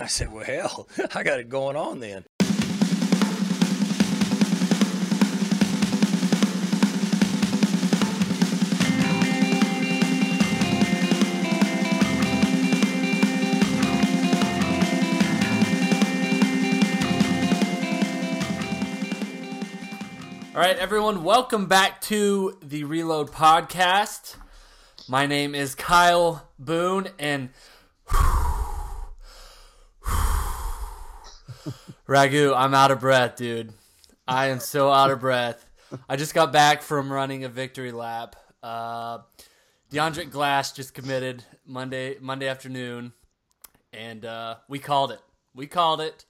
I said, well, hell, I got it going on then. All right, everyone, welcome back to the Reload Podcast. My name is Kyle Boone, and Ragu, I'm out of breath, dude. I am so out of breath. I just got back from running a victory lap. Uh, Deondrick Glass just committed Monday Monday afternoon, and uh, we called it. We called it.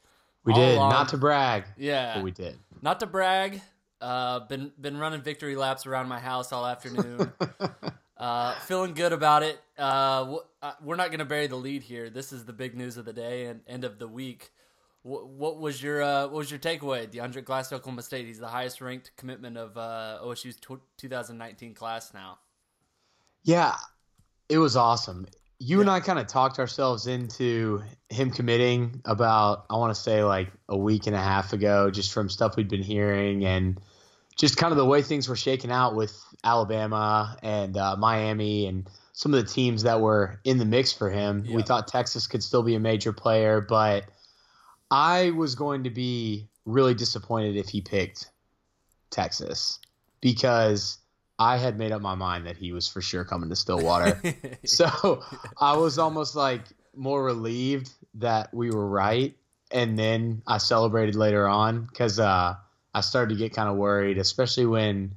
We did along. not to brag, Yeah, but we did. not to brag. Uh, been been running victory laps around my house all afternoon. uh, feeling good about it. Uh, uh, we're not gonna bury the lead here. This is the big news of the day and end of the week. What was your uh, what was your takeaway? Deondrick Glass, to Oklahoma State. He's the highest ranked commitment of uh, OSU's tw 2019 class now. Yeah, it was awesome. You and I kind of talked ourselves into him committing about I want to say like a week and a half ago, just from stuff we'd been hearing and just kind of the way things were shaking out with Alabama and uh, Miami and some of the teams that were in the mix for him. Yeah. We thought Texas could still be a major player, but I was going to be really disappointed if he picked Texas because I had made up my mind that he was for sure coming to Stillwater. so I was almost like more relieved that we were right. And then I celebrated later on because uh, I started to get kind of worried, especially when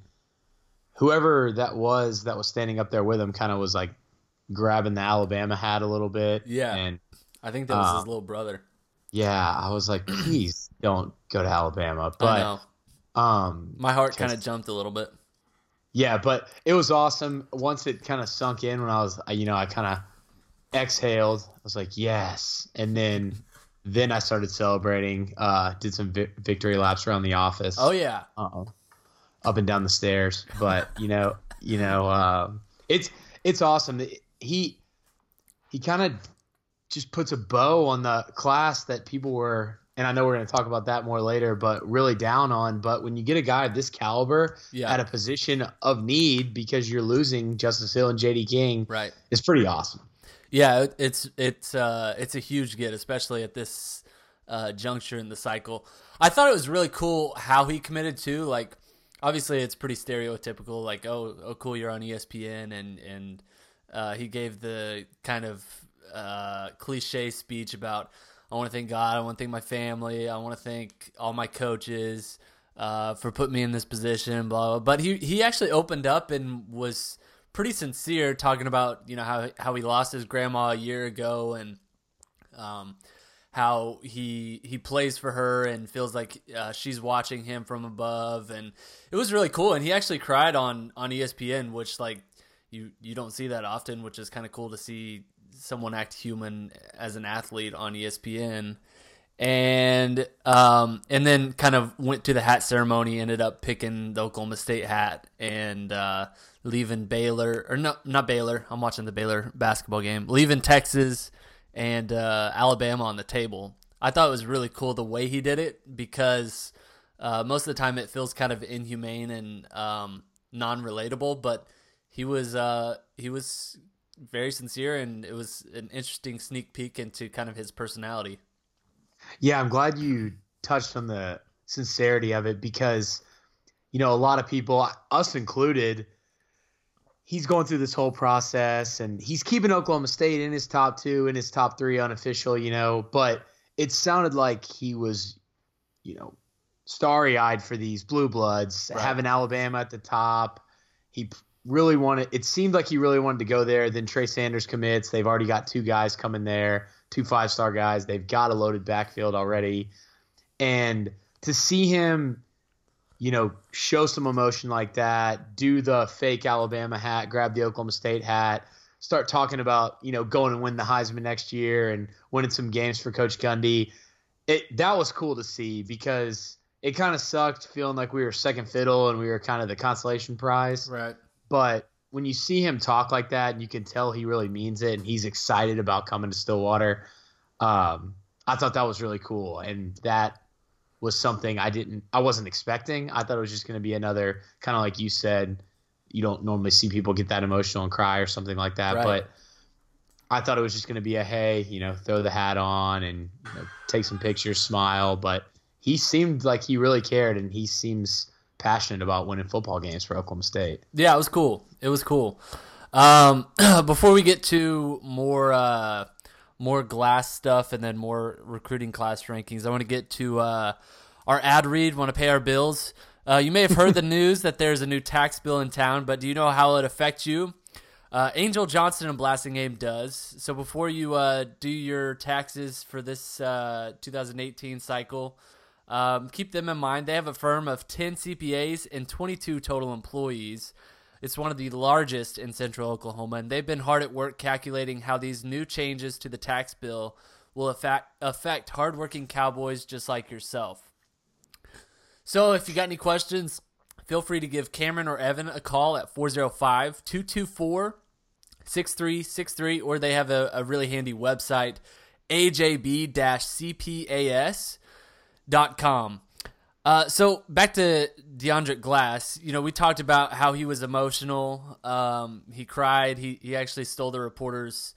whoever that was that was standing up there with him kind of was like grabbing the Alabama hat a little bit. Yeah. And I think that was Uh, his little brother. Yeah, I was like, please don't go to Alabama. I But know. um, My heart kind of jumped a little bit. Yeah, but it was awesome. Once it kind of sunk in, when I was, you know, I kind of exhaled. I was like, yes, and then then I started celebrating. Uh, did some vi- victory laps around the office. Oh yeah. uh-oh. up and down the stairs. But you know, you know, um, it's it's awesome. He he kind of just puts a bow on the class that people were, and I know we're going to talk about that more later, but really down on. But when you get a guy of this caliber Yeah. at a position of need because you're losing Justice Hill and J.D. King, Right. it's pretty awesome. Yeah, it's it's uh, it's a huge get, especially at this uh, juncture in the cycle. I thought it was really cool how he committed to. Like, obviously, it's pretty stereotypical. Like, oh, oh, cool, you're on ESPN, and and uh, he gave the kind of uh, cliche speech about I want to thank God, I want to thank my family, I want to thank all my coaches uh, for putting me in this position, blah, blah. But he he actually opened up and was pretty sincere, talking about you know how how he lost his grandma a year ago and um, how he he plays for her and feels like uh, she's watching him from above, and it was really cool. And he actually cried on on ESPN, which like you you don't see that often, which is kind of cool to see someone act human as an athlete on ESPN. And um, and then kind of went to the hat ceremony. Ended up picking the Oklahoma State hat and uh, leaving Baylor or no, not Baylor. I'm watching the Baylor basketball game. Leaving Texas and uh, Alabama on the table. I thought it was really cool the way he did it because uh, most of the time it feels kind of inhumane and um, non-relatable, but he was uh, he was very sincere and it was an interesting sneak peek into kind of his personality. Yeah, I'm glad you touched on the sincerity of it because, you know, a lot of people, us included, he's going through this whole process and he's keeping Oklahoma State in his top two, in his top three unofficial, you know, but it sounded like he was, you know, starry eyed for these blue bloods, Right. having Alabama at the top. He really wanted, it seemed like he really wanted to go there. Then Trey Sanders commits. They've already got two guys coming there, two five star guys. They've got a loaded backfield already. And to see him, you know, show some emotion like that, do the fake Alabama hat, grab the Oklahoma State hat, start talking about, you know, going and win the Heisman next year and winning some games for Coach Gundy. It that was cool to see because it kind of sucked feeling like we were second fiddle and we were kind of the consolation prize. Right. But when you see him talk like that, and you can tell he really means it, and he's excited about coming to Stillwater. Um, I thought that was really cool, and that was something I didn't, I wasn't expecting. I thought it was just going to be another kind of like you said, you don't normally see people get that emotional and cry or something like that, Right. but I thought it was just going to be a hey, you know, throw the hat on and you know, take some pictures, smile. But he seemed like he really cared, and he seems passionate about winning football games for Oklahoma State. Yeah, it was cool. It was cool. Um, before we get to more uh, more glass stuff and then more recruiting class rankings, I want to get to uh, our ad read. Want to pay our bills? Uh, you may have heard the news that there's a new tax bill in town, but do you know how it affects you? Uh, Angel Johnson and Blasting Game does. So before you uh, do your taxes for this uh, 2018 cycle, um, keep them in mind. They have a firm of 10 CPAs and 22 total employees. It's one of the largest in central Oklahoma, and they've been hard at work calculating how these new changes to the tax bill will affect, affect hardworking cowboys just like yourself. So if you got any questions, feel free to give Cameron or Evan a call at 405 224 6363, or they have a, a really handy website, ajb cpas.com. Uh, so back to Deondrick Glass. You know, we talked about how he was emotional. Um, he cried. He he actually stole the reporter's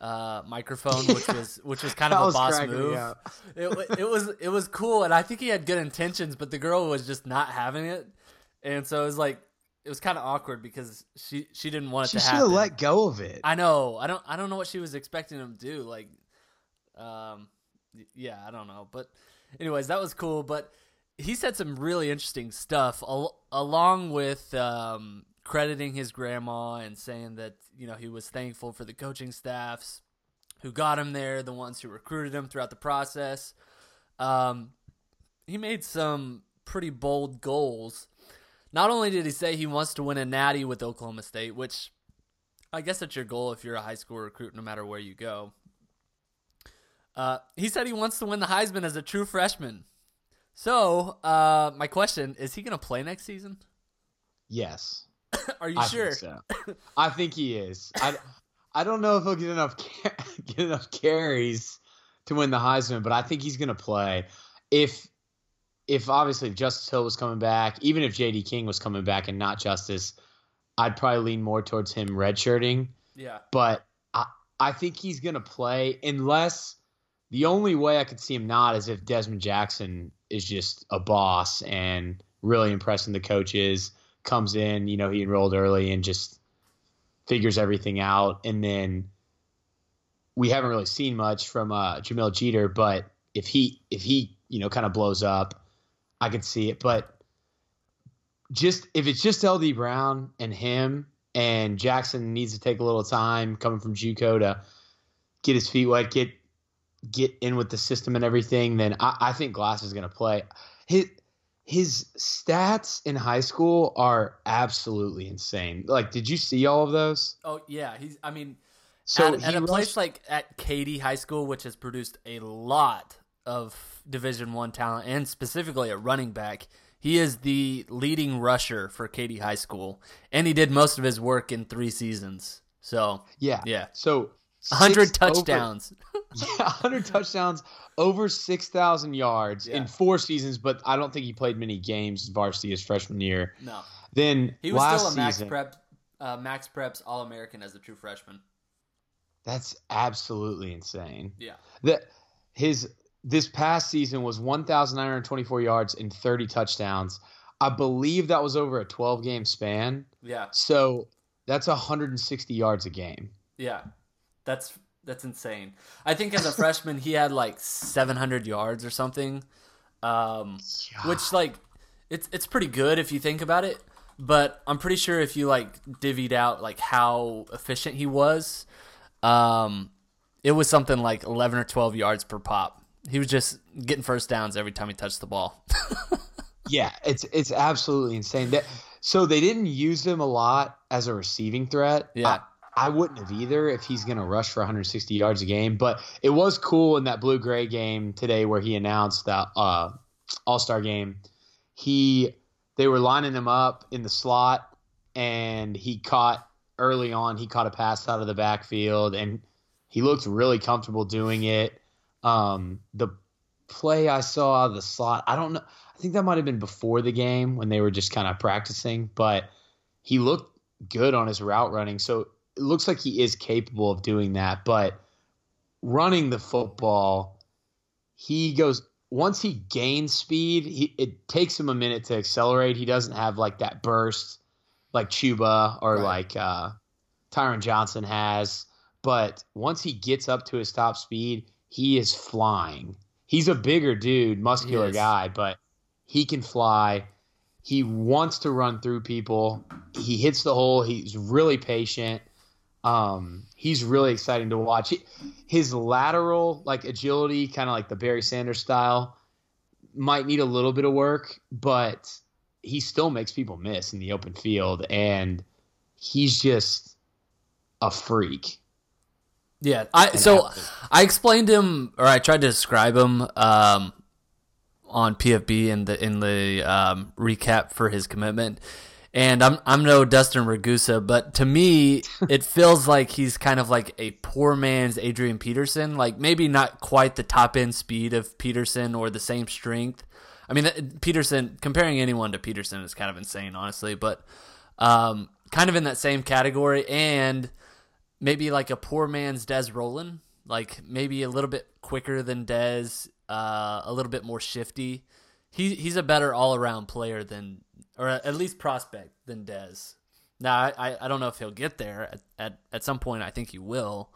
uh, microphone, which was which was kind of a boss move. It, it was it was cool, and I think he had good intentions, but the girl was just not having it, and so it was like it was kind of awkward because she she didn't want it She to should happen. have let go of it. I know. I don't. I don't know what she was expecting him to do. Like, um, yeah, I don't know. But, anyways, that was cool. But he said some really interesting stuff, al- along with um, crediting his grandma and saying that you know he was thankful for the coaching staffs who got him there, the ones who recruited him throughout the process. Um, he made some pretty bold goals. Not only did he say he wants to win a natty with Oklahoma State, which I guess that's your goal if you're a high school recruit, no matter where you go. Uh, he said he wants to win the Heisman as a true freshman. So, uh, my question is: He going to play next season? Yes. Are you I sure? Think so. I think he is. I, I don't know if he'll get enough get enough carries to win the Heisman, but I think he's going to play. If if obviously if Justice Hill was coming back, even if J.D. King was coming back and not Justice, I'd probably lean more towards him redshirting. Yeah. But I I think he's going to play unless the only way I could see him not is if Dezmon Jackson is just a boss and really impressing the coaches. Comes in, you know, he enrolled early and just figures everything out. And then we haven't really seen much from uh, Jahmyl Jeter, but if he if he you know kind of blows up, I could see it. But just if it's just LD Brown and him, and Jackson needs to take a little time coming from JUCO to get his feet wet, get get in with the system and everything, then I, I think Glass is going to play. His his stats in high school are absolutely insane. Like, did you see all of those? Oh yeah. He's. I mean, So at, at a place like at Katy High School, which has produced a lot of Division One talent, and specifically at running back, he is the leading rusher for Katy High School, and he did most of his work in three seasons. So yeah, yeah, So hundred six over- touchdowns. yeah, 100 touchdowns, over 6,000 yards Yeah. in four seasons, but I don't think he played many games varsity his freshman year. no, Then he was last still a Max season, Prep, uh, Max Preps All American as a true freshman. that's absolutely insane. Yeah, That his this past season was 1,924 yards and 30 touchdowns. I believe that was over a 12 game span. yeah, So that's 160 yards a game. yeah. That's that's insane. I think as a freshman he had like 700 yards or something. Um, which like it's it's pretty good if you think about it but i'm pretty sure if you like divvied out like how efficient he was um it was something like 11 or 12 yards per pop he was just getting first downs every time he touched the ball Yeah, it's it's absolutely insane. That so they didn't use him a lot as a receiving threat. Yeah. I, wouldn't have either if he's going to rush for 160 yards a game. But it was cool in that blue gray game today where he announced that uh, All Star game. He they were lining him up in the slot, and he caught early on. He caught a pass out of the backfield, and he looked really comfortable doing it. Um, the play I saw out the slot, I don't know. I think that might have been before the game when they were just kind of practicing, but he looked good on his route running. So it looks like he is capable of doing that. But running the football, he goes once he gains speed, he, it takes him a minute to accelerate. He doesn't have like that burst like Chuba or Right. like uh, Tyron Johnson has. But once he gets up to his top speed, he is flying. He's a bigger dude, muscular guy, but he can fly. He wants to run through people. He hits the hole. He's really patient. Um, he's really exciting to watch. He- his lateral like agility, kind of like the Barry Sanders style, might need a little bit of work, but he still makes people miss in the open field, and he's just a freak. Yeah, I so athlete. I explained him or I tried to describe him um, on PFB in the in the um, recap for his commitment. And I'm I'm no Dustin Ragusa, but to me it feels like he's kind of like a poor man's Adrian Peterson, like maybe not quite the top end speed of Peterson or the same strength. I mean Peterson comparing anyone to Peterson is kind of insane honestly, but um, kind of in that same category and maybe like a poor man's Des Roland, like maybe a little bit quicker than Des, uh, a little bit more shifty. He he's a better all around player than, or at least prospect than Des. Now I, I, don't know if he'll get there at, at, at some point. I think he will,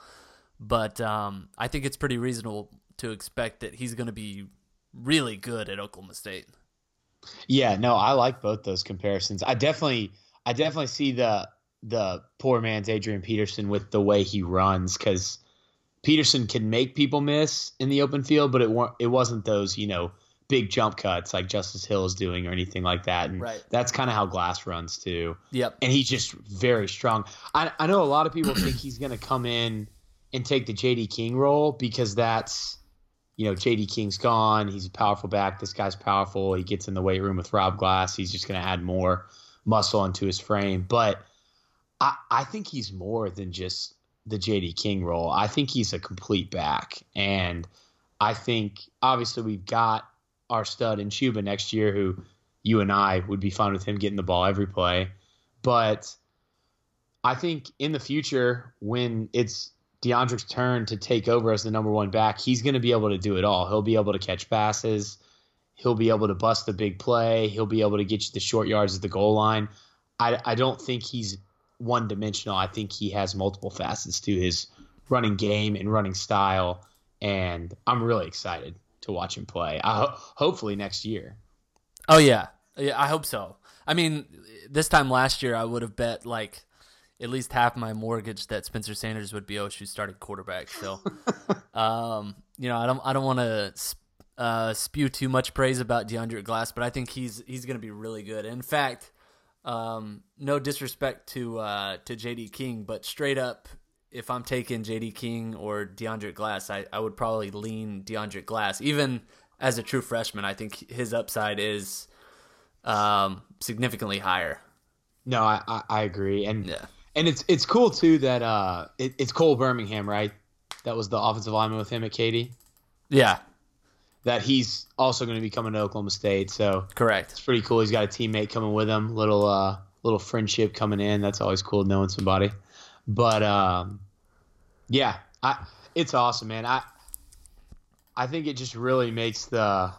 but um, I think it's pretty reasonable to expect that he's going to be really good at Oklahoma State. Yeah, no, I like both those comparisons. I definitely, I definitely see the the poor man's Adrian Peterson with the way he runs because Peterson can make people miss in the open field, but it weren't, it wasn't those you know big jump cuts like Justice Hill is doing or anything like that. And Right. that's kind of how Glass runs too. Yep. and he's just very strong. I, I know a lot of people think he's going to come in and take the JD King role because that's, you know, JD King's gone. He's a powerful back. This guy's powerful. He gets in the weight room with Rob Glass. He's just going to add more muscle into his frame. But I, I think he's more than just the JD King role. I think he's a complete back. And I think, obviously, we've got our stud in Chuba next year who you and I would be fine with him getting the ball every play. But I think in the future, when it's Deondrick's turn to take over as the number one back, he's going to be able to do it all. He'll be able to catch passes. He'll be able to bust the big play. He'll be able to get you the short yards at the goal line. I, I don't think he's one dimensional. I think he has multiple facets to his running game and running style. And I'm really excited to watch him play. I ho- hopefully next year. Oh yeah, yeah. I hope so. I mean, this time last year, I would have bet like at least half my mortgage that Spencer Sanders would be OSU's starting quarterback. So, um, you know, I don't, I don't want to uh, spew too much praise about Deondrick Glass, but I think he's he's going to be really good. In fact, um, no disrespect to uh, to JD King, but straight up, if I'm taking JD King or Deondrick Glass, I, I would probably lean Deondrick Glass. Even as a true freshman, I think his upside is um, significantly higher. No, I, I, I agree. And Yeah. And it's it's cool too that uh it, it's Cole Birmingham, right? That was the offensive lineman with him at Katy. Yeah, That he's also going to be coming to Oklahoma State, so correct. it's pretty cool. He's got a teammate coming with him, little uh little friendship coming in. That's always cool knowing somebody. But um, yeah, I it's awesome, man. I I think it just really makes the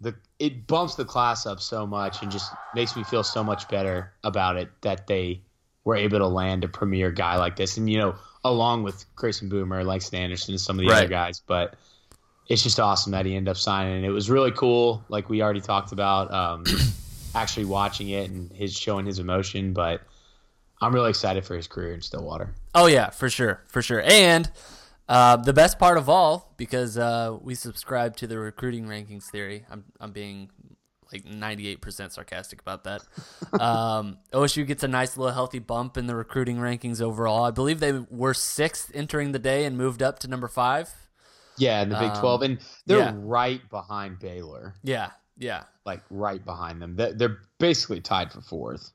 the it bumps the class up so much and just makes me feel so much better about it that they were able to land a premier guy like this, and you know, along with Grayson Boomer, Langston Anderson, and some of the other guys, but. It's just awesome that he ended up signing. And It was really cool, like we already talked about. Um, actually watching it and his showing his emotion, but I'm really excited for his career in Stillwater. Oh yeah, for sure, for sure. And uh, the best part of all, because uh, we subscribe to the recruiting rankings theory. I'm I'm being like 98% sarcastic about that. Um, OSU gets a nice little healthy bump in the recruiting rankings overall. I believe they were sixth entering the day and moved up to number five. Yeah, in the Big Um, 12, and they're yeah. right behind Baylor, Yeah, yeah, like right behind them. They're, they're basically tied for fourth.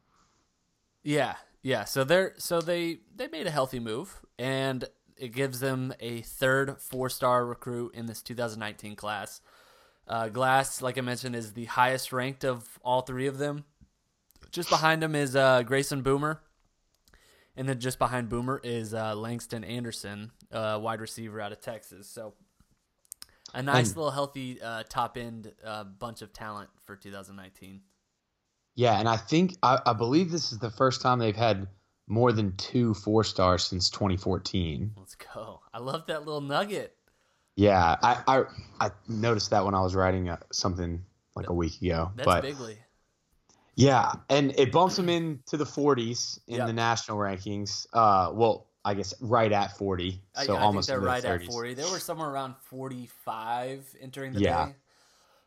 yeah, yeah. So they're so they they made a healthy move, and it gives them a third four star recruit in this 2019 class. Uh, Glass, like I mentioned, is the highest ranked of all three of them. Just behind him is uh, Grayson Boomer. And then just behind Boomer is uh, Langston Anderson, uh, wide receiver out of Texas. So a nice And- little healthy uh, top end uh, bunch of talent for 2019. Yeah, and I think I, I believe this is the first time they've had more than two four stars since 2014. Let's go. I love that little nugget. Yeah, I I, I noticed that when I was writing uh, something like a week ago. That's but bigly. yeah, and it bumps them into the 40s in Yeah. the national rankings. Uh, well, I guess right at 40, so I, almost think they're the right 30s. at 40. They were somewhere around 45 entering the Yeah. day.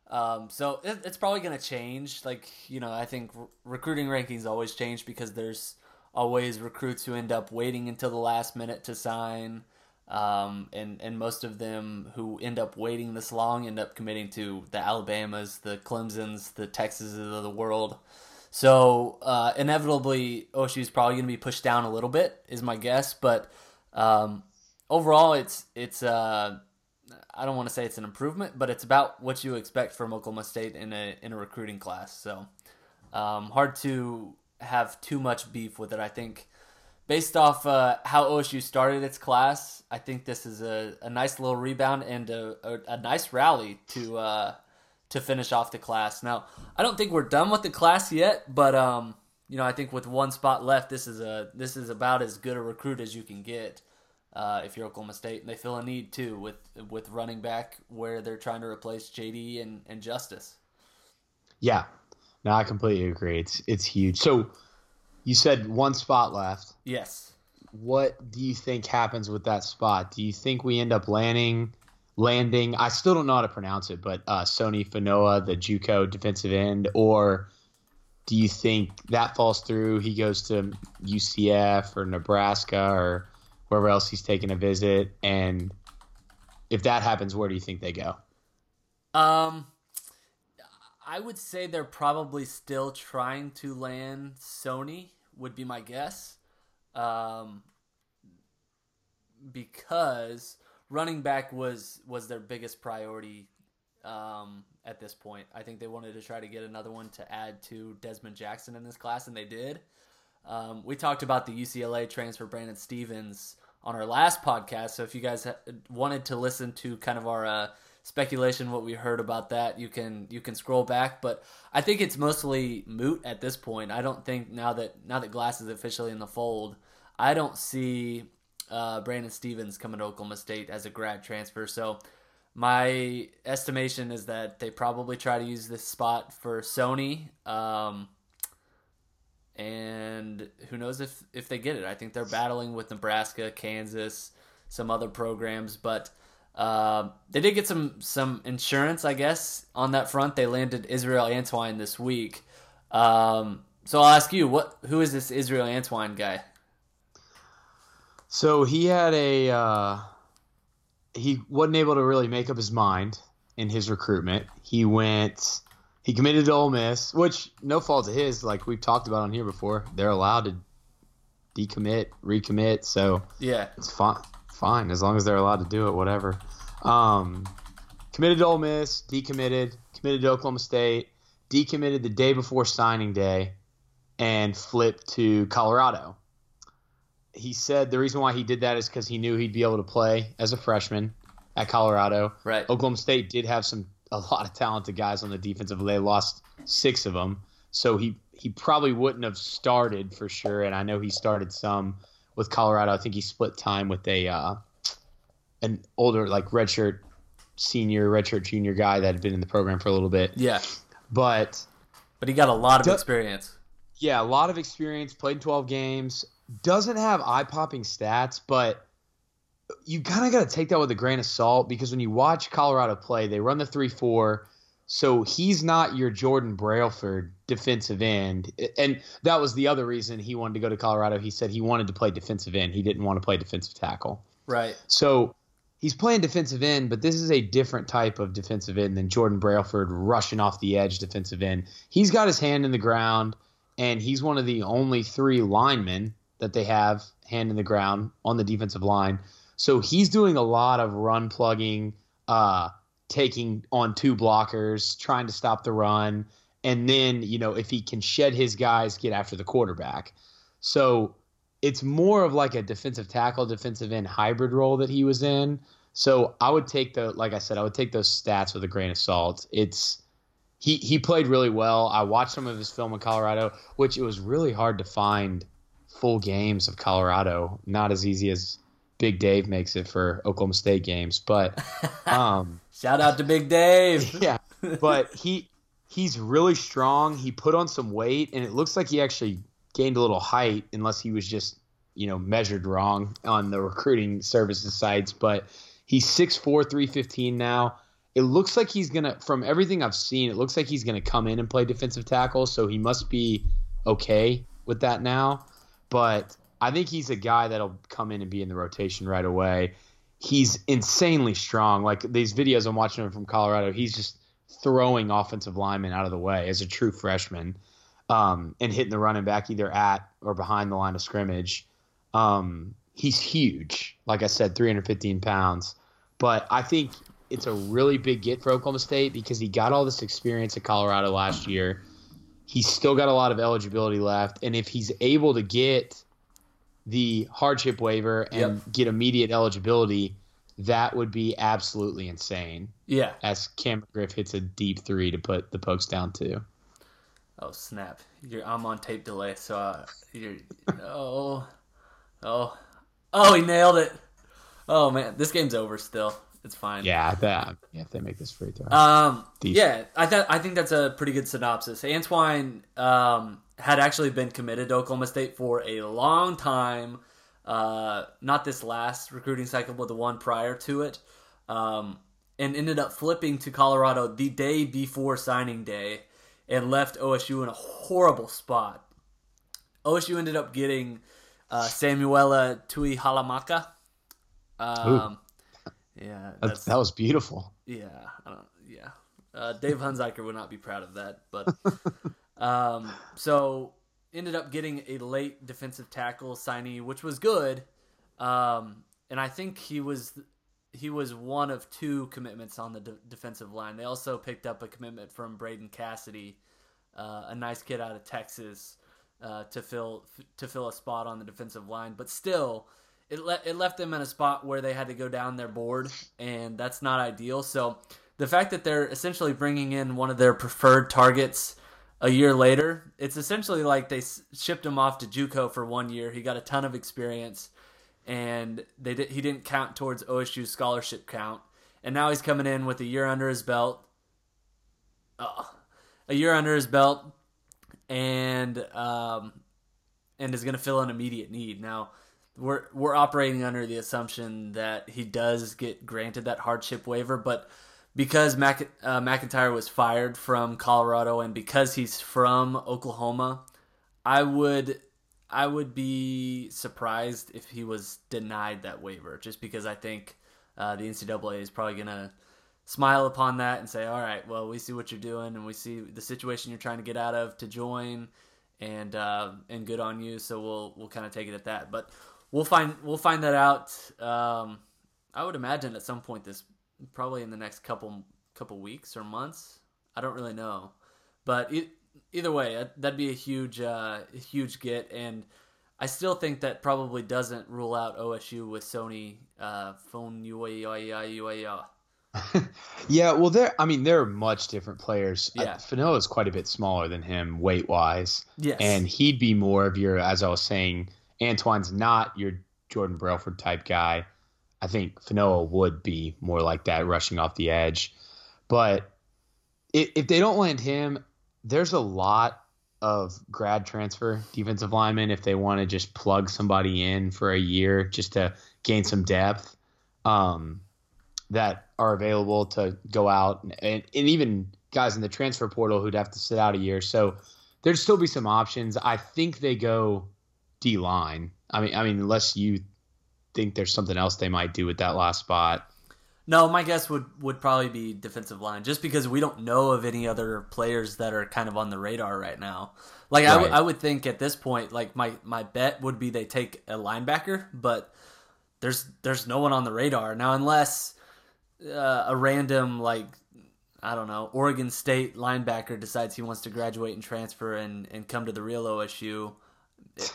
Um, so it, it's probably going to change. Like, you know, I think recruiting rankings always change because there's always recruits who end up waiting until the last minute to sign. Um, and, and most of them who end up waiting this long end up committing to the Alabamas, the Clemsons, the Texases of the world. So uh, inevitably, OSU is probably going to be pushed down a little bit, is my guess. But um, overall, it's it's uh, I don't want to say it's an improvement, but it's about what you expect from Oklahoma State in a in a recruiting class. So um, hard to have too much beef with it. I think based off uh, how OSU started its class, I think this is a, a nice little rebound and a, a, a nice rally to uh, to finish off the class. Now, I don't think we're done with the class yet, but um, you know, I think with one spot left, this is a this is about as good a recruit as you can get uh, if you're Oklahoma State, and they feel a need too with with running back where they're trying to replace JD and, and Justice. Yeah, no, I completely agree. It's it's huge. So you said one spot left. Yes. What do you think happens with that spot? Do you think we end up landing landing? I still don't know how to pronounce it, but uh, Sony Fanoa, the JUCO defensive end, or do you think that falls through? He goes to UCF or Nebraska or wherever else he's taking a visit, and if that happens, where do you think they go? Um, I would say they're probably still trying to land Sony. Would be my guess. Um, because running back was was their biggest priority um, at this point. I think they wanted to try to get another one to add to Dezmon Jackson in this class, and they did. Um, we talked about the UCLA transfer Brandon Stephens on our last podcast. So if you guys wanted to listen to kind of our uh, speculation, what we heard about that, you can you can scroll back. But I think it's mostly moot at this point. I don't think now that now that Glass is officially in the fold, I don't see uh, Brandon Stephens coming to Oklahoma State as a grad transfer. So my estimation is that they probably try to use this spot for Sony. Um, and who knows if if they get it? I think they're battling with Nebraska, Kansas, some other programs, but uh, they did get some some insurance, I guess, on that front. They landed Israel Antwine this week. Um, so I'll ask you, what who is this Israel Antwine guy? So he had a uh, he wasn't able to really make up his mind in his recruitment. He went he committed to Ole Miss, which no fault of his. Like we've talked about on here before, they're allowed to decommit, recommit. So Yeah, it's fine, fine as long as they're allowed to do it. Whatever. Um, committed to Ole Miss, decommitted, committed to Oklahoma State, decommitted the day before signing day, and flipped to Colorado. He said the reason why he did that is because he knew he'd be able to play as a freshman at Colorado. right. Oklahoma State did have some a lot of talented guys on the defensive. They lost six of them, so he he probably wouldn't have started for sure. And I know he started some with Colorado. I think he split time with a uh, an older like redshirt senior, redshirt junior guy that had been in the program for a little bit. Yeah, But but he got a lot of Du- experience. yeah, a lot of experience, played 12 games, doesn't have eye popping stats, but you kind of got to take that with a grain of salt because when you watch Colorado play, they run the 3 4. So he's not your Jordan Brailford defensive end. And that was the other reason he wanted to go to Colorado. He said he wanted to play defensive end, he didn't want to play defensive tackle. Right. So he's playing defensive end, but this is a different type of defensive end than Jordan Brailford rushing off the edge defensive end. He's got his hand in the ground, and he's one of the only three linemen that they have hand in the ground on the defensive line. So he's doing a lot of run plugging, uh, taking on two blockers, trying to stop the run, and then you know if he can shed his guys, get after the quarterback. So it's more of like a defensive tackle, defensive end hybrid role that he was in. So I would take the like I said, I would take those stats with a grain of salt. It's he he played really well. I watched some of his film in Colorado, which it was really hard to find full games of Colorado. Not as easy as Big Dave makes it for Oklahoma State games, but um, shout out to Big Dave. yeah, but he he's really strong. He put on some weight, and it looks like he actually gained a little height, unless he was just you know measured wrong on the recruiting services sites. But he's 6'4", 315 now. It looks like he's gonna, from everything I've seen, it looks like he's gonna come in and play defensive tackle. So he must be okay with that now. But I think he's a guy that'll come in and be in the rotation right away. He's insanely strong. Like these videos I'm watching him from Colorado, he's just throwing offensive linemen out of the way as a true freshman um, and hitting the running back either at or behind the line of scrimmage. Um, he's huge. Like I said, 315 pounds. But I think it's a really big get for Oklahoma State because he got all this experience at Colorado last year. He's still got a lot of eligibility left. And if he's able to get the hardship waiver and yep. get immediate eligibility, that would be absolutely insane. Yeah. As Cam Griff hits a deep three to put the pokes down to. Oh snap! You're, I'm on tape delay, so uh, you're oh oh oh he nailed it. Oh man, this game's over still. It's fine. Yeah, that yeah, if they make this free throw. Um, yeah, I thought I think that's a pretty good synopsis. Antwine um, had actually been committed to Oklahoma State for a long time. Uh, not this last recruiting cycle, but the one prior to it, um, and ended up flipping to Colorado the day before signing day and left OSU in a horrible spot. OSU ended up getting uh, Samuela Tuihalamaka. Um, yeah, that was beautiful. Yeah, yeah. Uh, Dave Hunziker would not be proud of that, but um, so ended up getting a late defensive tackle signee, which was good. Um, and I think he was he was one of two commitments on the de- defensive line. They also picked up a commitment from Braden Cassidy, uh, a nice kid out of Texas, uh, to fill to fill a spot on the defensive line. But still, it le- it left them in a spot where they had to go down their board, and that's not ideal. So the fact that they're essentially bringing in one of their preferred targets a year later, it's essentially like they shipped him off to JUCO for one year. He got a ton of experience and they did, he didn't count towards OSU's scholarship count. And now he's coming in with a year under his belt. Oh, a year under his belt, and um, and is going to fill an immediate need. Now, we're we're operating under the assumption that he does get granted that hardship waiver, but because Mac, uh, MacIntyre was fired from Colorado and because he's from Oklahoma, I would I would be surprised if he was denied that waiver, just because I think uh, the NCAA is probably gonna smile upon that and say, "All right, well, we see what you're doing, and we see the situation you're trying to get out of to join, and uh, and good on you." So we'll we'll kind of take it at that, but we'll find we'll find that out. Um, I would imagine at some point this probably in the next couple couple weeks or months. I don't really know, but it, either way, that'd be a huge, uh, huge get, and I still think that probably doesn't rule out OSU with Sony uh, phone yeah, well, they're. I mean, they're much different players. Yeah, uh, Fanoa is quite a bit smaller than him weight wise. Yes, and he'd be more of your, as I was saying, Antwine's not your Jordan Brailford type guy. I think Fanoa would be more like that, rushing off the edge. But if, if they don't land him, there's a lot of grad transfer defensive linemen if they want to just plug somebody in for a year just to gain some depth um, that are available to go out and, and, even guys in the transfer portal who'd have to sit out a year. So there'd still be some options. I think they go D line. I mean, I mean, unless you think there's something else they might do with that last spot. No, my guess would would probably be defensive line, just because we don't know of any other players that are kind of on the radar right now. Like right. I, w- I would think at this point, like my my bet would be they take a linebacker, but there's there's no one on the radar now unless uh, a random like I don't know Oregon State linebacker decides he wants to graduate and transfer and and come to the real OSU.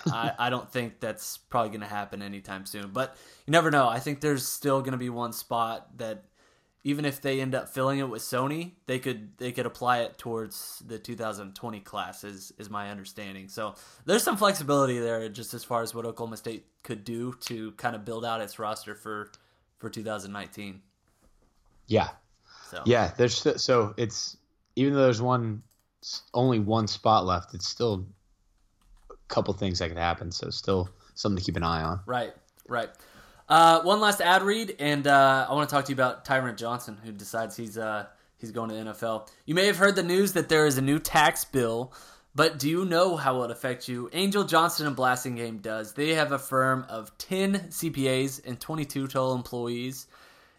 I, I don't think that's probably going to happen anytime soon. But you never know. I think there's still going to be one spot that even if they end up filling it with Sony, they could they could apply it towards the 2020 class is is my understanding. So there's some flexibility there just as far as what Oklahoma State could do to kind of build out its roster for for 2019. Yeah. So Yeah, there's so it's even though there's one only one spot left, it's still couple things that could happen. So still something to keep an eye on. Right, right. Uh, one last ad read, and uh, I want to talk to you about Tyron Johnson, who decides he's uh, he's going to the NFL. You may have heard the news that there is a new tax bill, but do you know how it will affect you? Angel Johnson and Blasting Game does. They have a firm of 10 CPAs and 22 total employees.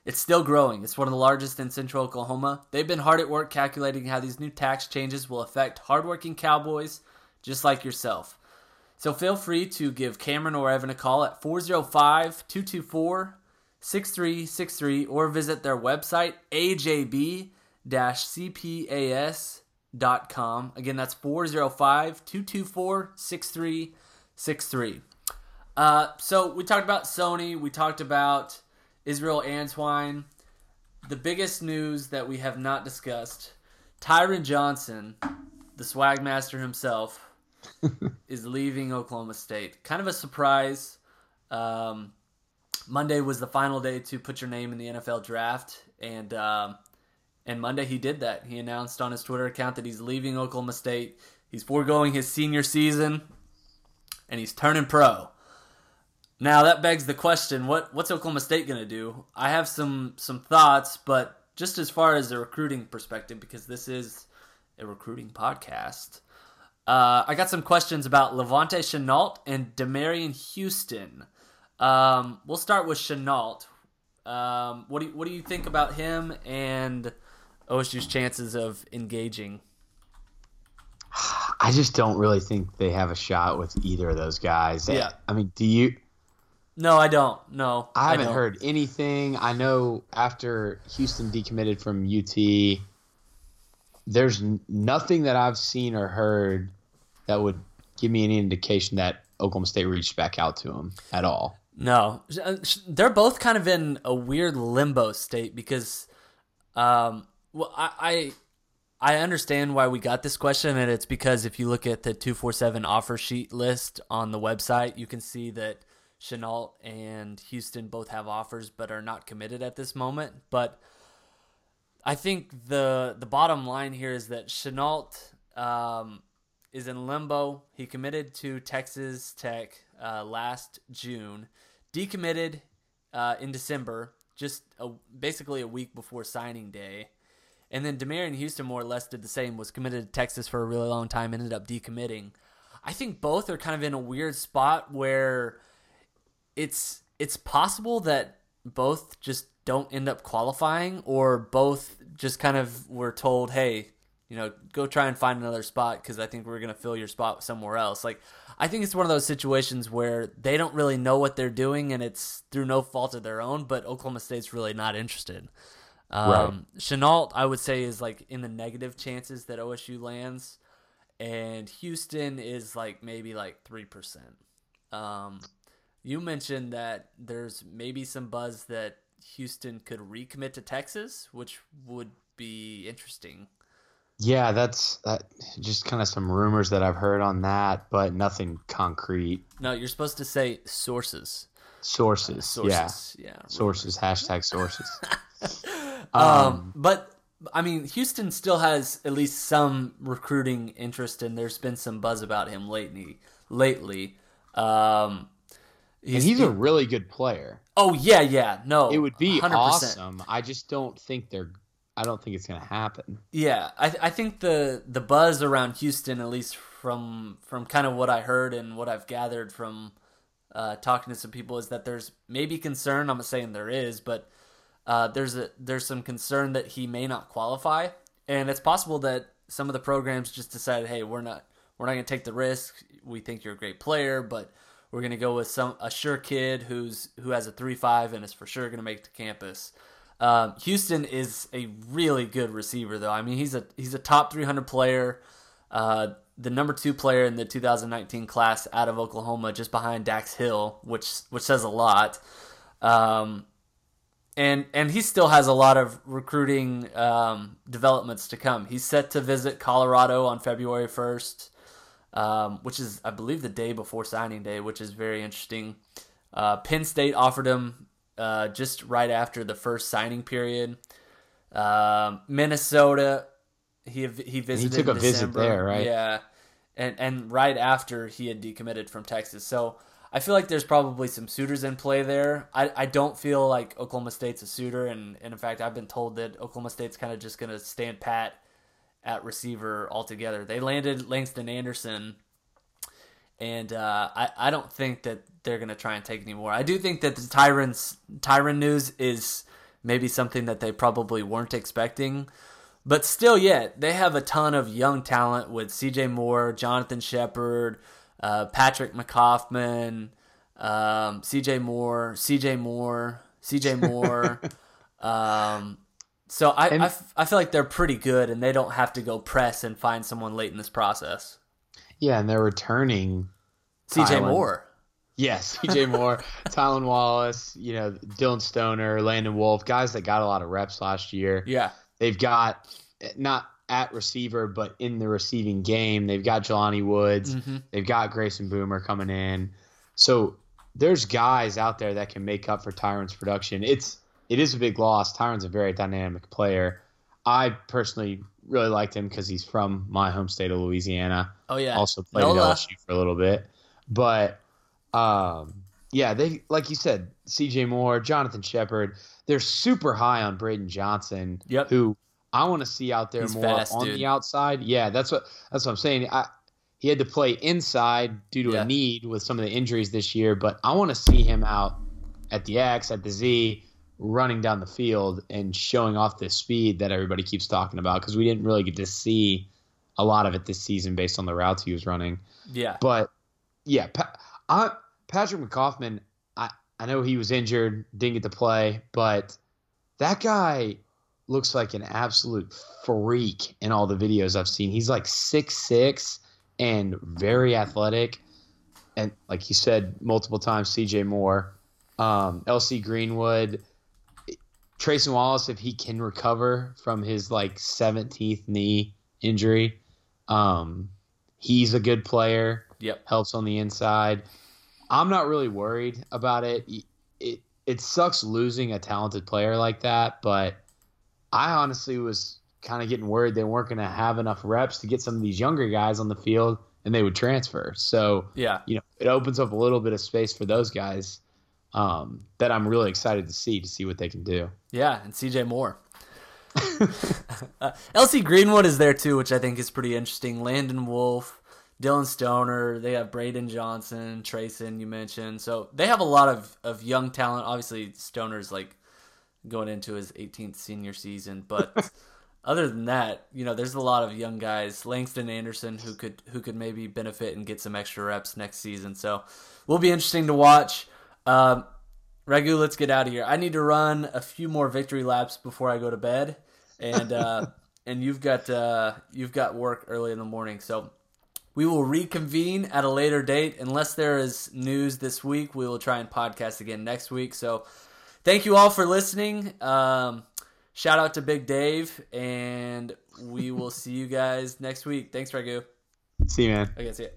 It's still growing. It's one of the largest in central Oklahoma. They've been hard at work calculating how these new tax changes will affect hardworking cowboys just like yourself. So feel free to give Cameron or Evan a call at 405 224 6363 or visit their website, ajb cpas.com. Again, that's 405 224 6363. Uh, so we talked about Sony, we talked about Israel Antwine. The biggest news that we have not discussed Tyron Johnson, the swag master himself, is leaving Oklahoma State. Kind of a surprise. Um, Monday was the final day to put your name in the NFL draft, and um, and Monday he did that. He announced on his Twitter account that he's leaving Oklahoma State. He's foregoing his senior season, and he's turning pro. Now that begs the question: what what's Oklahoma State going to do? I have some some thoughts, but just as far as the recruiting perspective, because this is a recruiting podcast. Uh, I got some questions about Levante Chenault and Demarion Houston. Um, we'll start with Chenault. Um, what do you, what do you think about him and OSU's chances of engaging? I just don't really think they have a shot with either of those guys. Yeah. I mean, do you? No, I don't. No, I haven't don't. heard anything. I know after Houston decommitted from UT, there's nothing that I've seen or heard that would give me any indication that Oklahoma State reached back out to him at all. No, they're both kind of in a weird limbo state because, um, well, I, I, I understand why we got this question, and it's because if you look at the two four seven offer sheet list on the website, you can see that Chenault and Houston both have offers but are not committed at this moment. But I think the the bottom line here is that Chenault um, is in limbo. He committed to Texas Tech uh, last June, decommitted uh, in December, just a, basically a week before signing day. And then Demarion Houston more or less did the same, was committed to Texas for a really long time, ended up decommitting. I think both are kind of in a weird spot where it's it's possible that both just don't end up qualifying or both just kind of were told, "Hey, you know, go try and find another spot because I think we're going to fill your spot somewhere else." Like I think it's one of those situations where they don't really know what they're doing and it's through no fault of their own, but Oklahoma State's really not interested. Um, Right. Chenault, I would say, is like in the negative chances that OSU lands, and Houston is like maybe like three percent. Um, you mentioned that there's maybe some buzz that Houston could recommit to Texas, which would be interesting. Yeah, that's that. Just kind of some rumors that I've heard on that, but nothing concrete. No, you're supposed to say sources. Sources, yeah, Sources, yeah. sources. Hashtag sources. Um, but I mean, Houston still has at least some recruiting interest, and there's been some buzz about him lately. Lately, um, and he's a really good player. oh yeah, yeah. No, It would be 100%. awesome. I just don't think they're. I don't think it's gonna happen. Yeah, I I think the the buzz around Houston, at least from from kind of what I heard and what I've gathered from uh, talking to some people, is that there's maybe concern. I'm not saying there is, but uh, there's a there's some concern that he may not qualify, and it's possible that some of the programs just decided, hey, we're not we're not going to take the risk. We think you're a great player, but We're gonna go with some a sure kid who's who has a three five and is for sure gonna make to campus. Um, Houston is a really good receiver, though. I mean, he's a he's a top 300 player, uh, the number two player in the 2019 class out of Oklahoma, just behind Dax Hill, which which says a lot. Um, and and he still has a lot of recruiting um, developments to come. He's set to visit Colorado on February 1st, um, which is I believe the day before signing day, which is very interesting. Uh, Penn State offered him uh, just right after the first signing period. Um, Minnesota, he he visited. He took a visit there, right? Yeah, and and right after he had decommitted from Texas, so I feel like there's probably some suitors in play there. I, I don't feel like Oklahoma State's a suitor, and, and in fact, I've been told that Oklahoma State's kind of just going to stand pat at receiver altogether. They landed Langston Anderson, and uh, I, I don't think that they're going to try and take anymore. I do think that the Tyron's Tyron news is maybe something that they probably weren't expecting. But still, yet, they have a ton of young talent with CJ Moore, Jonathan Shepard, uh, Patrick McCoffman, um, CJ Moore, CJ Moore, CJ Moore. um, so I, And- I, f- I feel like they're pretty good and they don't have to go press and find someone late in this process. Yeah, and they're returning. CJ Tylan. Moore. Yes, CJ Moore, Tylan Wallace, you know, Dillon Stoner, Landon Wolf, guys that got a lot of reps last year. Yeah. They've got not at receiver, but in the receiving game. They've got Jelani Woods. hmm They've got Grayson Boomer coming in. So there's guys out there that can make up for Tyron's production. It's it is a big loss. Tyron's a very dynamic player. I personally really liked him because he's from my home state of Louisiana. Oh, yeah. Also played Nola. at LSU for a little bit. But um, yeah, they like you said, CJ Moore, Jonathan Shepard, they're super high on Braydon Johnson, Yep. who I want to see out there He's more fast, on dude. the outside. Yeah, that's what that's what I'm saying. I, he had to play inside due to Yeah. a need with some of the injuries this year, but I want to see him out at the X, at the Z, running down the field and showing off this speed that everybody keeps talking about because we didn't really get to see a lot of it this season based on the routes he was running. Yeah. But yeah, pa- I, Patrick McCoffman, I, I know he was injured, didn't get to play, but that guy looks like an absolute freak in all the videos I've seen. He's like six six and very athletic. And like you said multiple times, CJ Moore, um, LC Greenwood, Tracin Wallace, if he can recover from his like 17th knee injury, um, he's a good player Yep. helps on the inside. I'm not really worried about it. It it sucks losing a talented player like that, but I honestly was kind of getting worried they weren't going to have enough reps to get some of these younger guys on the field and they would transfer. So, Yeah. you know, it opens up a little bit of space for those guys um, that I'm really excited to see to see what they can do. Yeah. And CJ Moore. uh, LC Greenwood is there too, which I think is pretty interesting. Landon Wolf, Dillon Stoner, they have Braydon Johnson, Tracin, you mentioned. So they have a lot of, of young talent. Obviously, Stoner's like going into his 18th senior season, but other than that, you know, there's a lot of young guys. Langston Anderson who could who could maybe benefit and get some extra reps next season. So will be interesting to watch. Um, Ragu, let's get out of here. I need to run a few more victory laps before I go to bed, and uh, and you've got uh, you've got work early in the morning. So we will reconvene at a later date. Unless there is news this week, we will try and podcast again next week. So thank you all for listening. Um, shout out to Big Dave, and we will see you guys next week. Thanks, Ragu. See you, man. Okay, see ya.